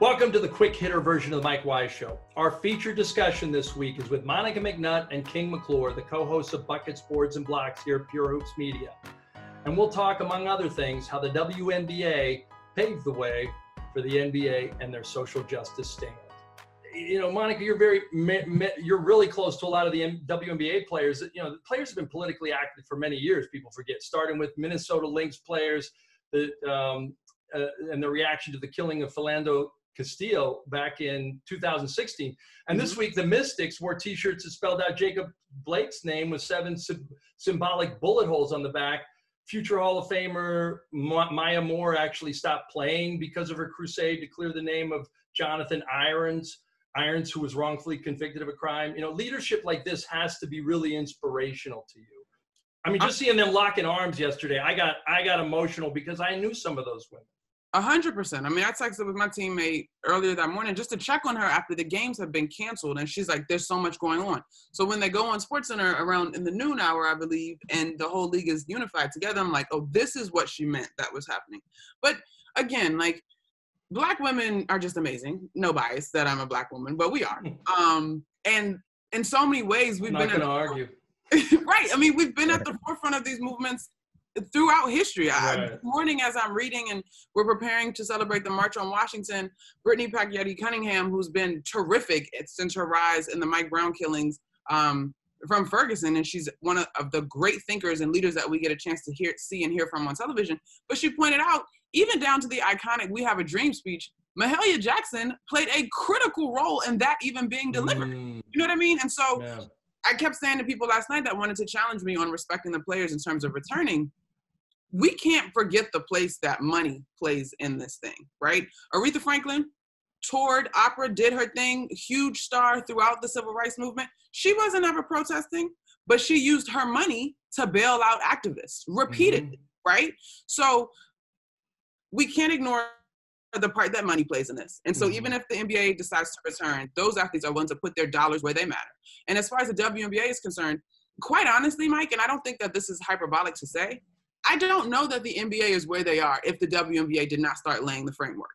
Welcome to the quick hitter version of the Mike Wise Show. Our featured discussion this week is with Monica McNutt and King McClure, the co hosts of Buckets, Boards, and Blocks here at Pure Hoops Media. And we'll talk, among other things, how the WNBA paved the way for the NBA and their social justice stand. You know, Monica, you're very, you're really close to a lot of the WNBA players. You know, the players have been politically active for many years. People forget, starting with Minnesota Lynx players, the, um, uh, and the reaction to the killing of Philando Castile back in 2016. And mm-hmm. this week, the Mystics wore T-shirts that spelled out Jacob Blake's name with seven sy- symbolic bullet holes on the back. Future Hall of Famer Maya Moore actually stopped playing because of her crusade to clear the name of Jonathan Irons. Irons, who was wrongfully convicted of a crime. You know, leadership like this has to be really inspirational to you. I mean, just seeing them locking arms yesterday, I got I got emotional because I knew some of those women. A hundred percent. I mean, I texted with my teammate earlier that morning just to check on her after the games have been canceled, and she's like, "There's so much going on." So when they go on Sports Center around in the noon hour, I believe, and the whole league is unified together, I'm like, "Oh, this is what she meant that was happening." But again, like, black women are just amazing. No bias that I'm a black woman, but we are. Um, and in so many ways, we've I'm been. Not gonna argue. right. I mean, we've been at the forefront of these movements throughout history. Right. I, this morning, as I'm reading and we're preparing to celebrate the March on Washington, Brittany Packnett Cunningham, who's been terrific since her rise in the Mike Brown killings um, from Ferguson, and she's one of, of, the great thinkers and leaders that we get a chance to hear, see, and hear from on television. But she pointed out, even down to the iconic "We Have a Dream" speech. Mahalia Jackson played a critical role in that even being delivered. Mm. You know what I mean? And so yeah. I kept saying to people last night that wanted to challenge me on respecting the players in terms of returning we can't forget the place that money plays in this thing, right? Aretha Franklin toured opera, did her thing, huge star throughout the civil rights movement. She wasn't ever protesting, but she used her money to bail out activists repeatedly, mm-hmm. right? So we can't ignore the part that money plays in this. And so mm-hmm. even if the NBA decides to return, those athletes are willing to put their dollars where they matter. And as far as the WNBA is concerned, quite honestly, Mike, and I don't think that this is hyperbolic to say, I don't know that the NBA is where they are if the WNBA did not start laying the framework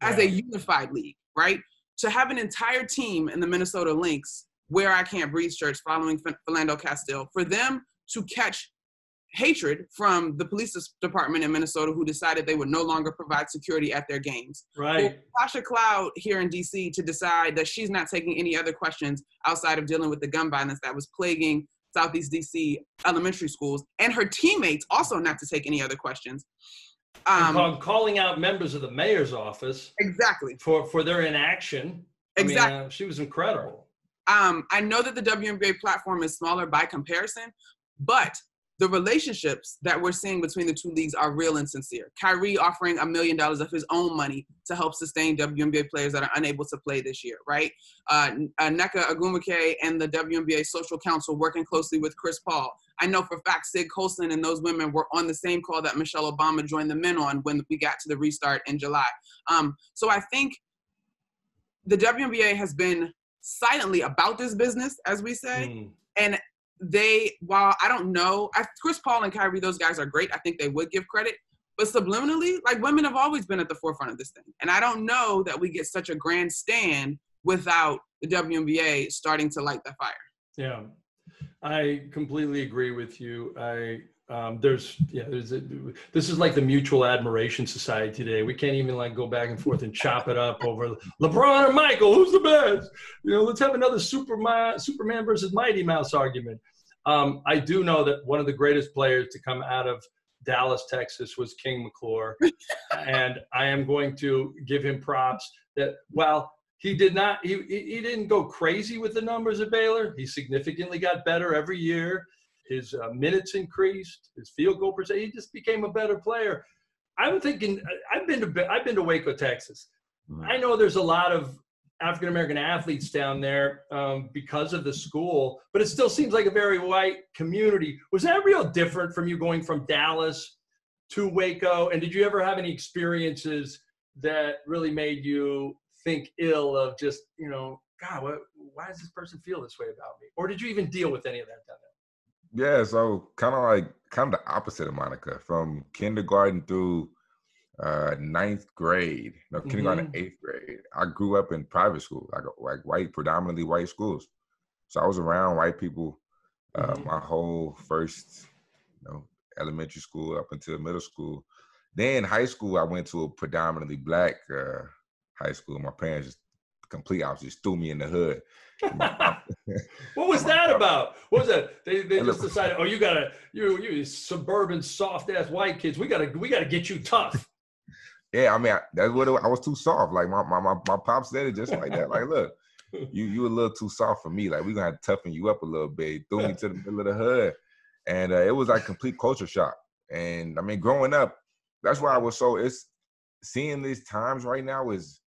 as a unified league, right? To have an entire team in the Minnesota Lynx where I Can't Breathe church, following Philando Castile, for them to catch hatred from the police department in Minnesota who decided they would no longer provide security at their games. Right. Tasha Cloud here in DC to decide that she's not taking any other questions outside of dealing with the gun violence that was plaguing Southeast DC elementary schools, and her teammates also not to take any other questions. Um, calling out members of the mayor's office exactly for for their inaction. Exactly, I mean, uh, she was incredible. Um, I know that the WNBA platform is smaller by comparison, but the relationships that we're seeing between the two leagues are real and sincere. Kyrie offering a million dollars of his own money to help sustain WNBA players that are unable to play this year, right? Uh, uh, Nneka Ogwumike and the WNBA Social Council working closely with Chris Paul. I know for fact Syd Colson and those women were on the same call that Michelle Obama joined the men on when we got to the restart in July. Um, so I think the WNBA has been silently about this business, as we say. Mm. And they, while I don't know, I, Chris Paul and Kyrie, those guys are great. I think they would give credit. But subliminally, like women have always been at the forefront of this thing. And I don't know that we get such a grand stand without the WNBA starting to light the fire. Yeah, I completely agree with you. I um, there's yeah there's a, this is like the mutual admiration society today. We can't even like go back and forth and chop it up over lebron or michael who's the best? You know let's have another superman superman versus mighty mouse argument. Um, i do know that one of the greatest players to come out of dallas texas was king mcclure. And i am going to give him props that while he did not he, he didn't go crazy with the numbers at baylor. He significantly got better every year his uh, minutes increased, his field goal percent. He just became a better player. I'm thinking. I've been to I've been to Waco, Texas. Mm-hmm. I know there's a lot of African American athletes down there um, because of the school, but it still seems like a very white community. Was that real different from you going from Dallas to Waco? And did you ever have any experiences that really made you think ill of just, you know, God, what, why does this person feel this way about me? Or did you even deal with any of that down there? Yeah, so kind of like kind of the opposite of Monica from kindergarten through uh, ninth grade, no, mm-hmm. kindergarten, eighth grade. I grew up in private school, like like white, predominantly white schools. So I was around white people uh, mm-hmm. my whole first, you know, elementary school up until middle school. Then high school, I went to a predominantly black uh, high school. My parents just complete opposite, just threw me in the hood. what was that about? What was that? They, they just decided, oh, you gotta you you suburban soft ass white kids. We gotta we gotta get you tough. Yeah, I mean I, that's what it, I was too soft. Like my, my my my pop said it just like that. Like, look, you you a little too soft for me. Like we gonna have to toughen you up a little bit. Threw me to the middle of the hood, and uh, it was like complete culture shock. And I mean, growing up, that's why I was so. It's seeing these times right now is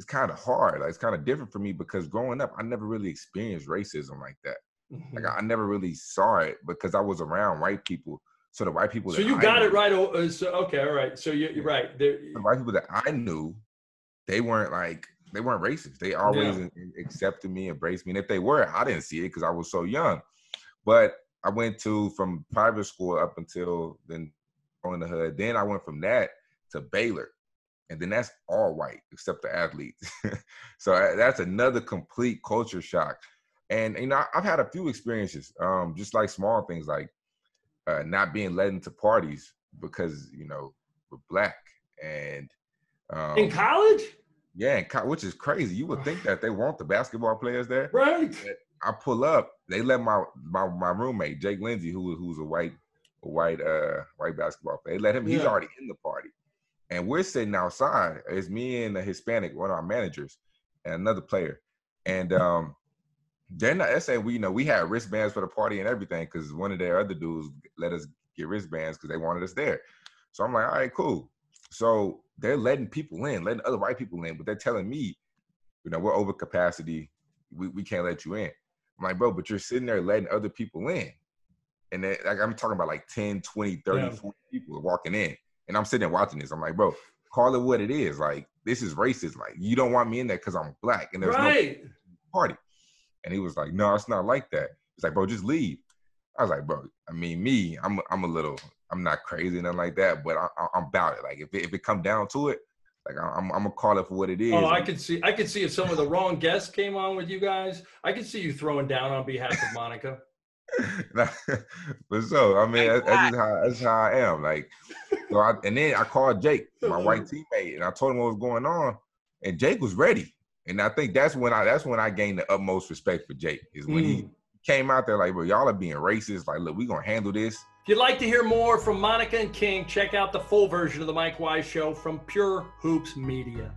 it's kind of hard. Like it's kind of different for me because growing up, I never really experienced racism like that. Mm-hmm. Like I never really saw it because I was around white people so the white people. So you got knew, it right. Uh, so, okay, all right. So you're, you're right. They're, the white people that I knew, they weren't like they weren't racist. They always yeah. accepted me, embraced me, and if they were, I didn't see it because I was so young. But I went to from private school up until then on the hood. Then I went from that to Baylor, and then that's all white except the athletes. so uh, that's another complete culture shock. And you know, I've had a few experiences, um, just like small things like uh, not being led into parties because you know we're black and um, in college. Yeah, in co- which is crazy. You would think that they want the basketball players there, right? I pull up, they let my my, my roommate Jake Lindsay, who who's a white a white uh white basketball player, they let him. Yeah. He's already in the party, and we're sitting outside. It's me and the Hispanic, one of our managers, and another player, and um they're not. They're saying we, you know, we had wristbands for the party and everything because one of their other dudes let us get wristbands because they wanted us there. So I'm like, all right, cool. So they're letting people in, letting other white people in, but they're telling me, you know, we're over capacity. We, we can't let you in. I'm like, bro, but you're sitting there letting other people in. And then, like, I'm talking about like 10, 20, 30, yeah. 40 people walking in. And I'm sitting there watching this. I'm like, bro, call it what it is. Like, this is racist. Like, you don't want me in there because I'm black and there's right. no party. And he was like, no, it's not like that. He's like, bro, just leave. I was like, bro, I mean, me, I'm I'm a little, I'm not crazy nothing like that, but I, am about it. Like if it, if it come down to it, like I'm, I'm gonna call it for what it oh, is. Oh, I could see, I could see if some of the wrong guests came on with you guys, I could see you throwing down on behalf of Monica. but so I mean, that's, that's, how that's how I am. Like, so I, and then I called Jake, my white teammate, and I told him what was going on, and Jake was ready. And I think that's when I that's when I gained the utmost respect for Jake is when mm. he came out there like, bro, y'all are being racist. Like, look, we gonna handle this. If you'd like to hear more from Monica and King, check out the full version of the Mike Wise Show from Pure Hoops Media.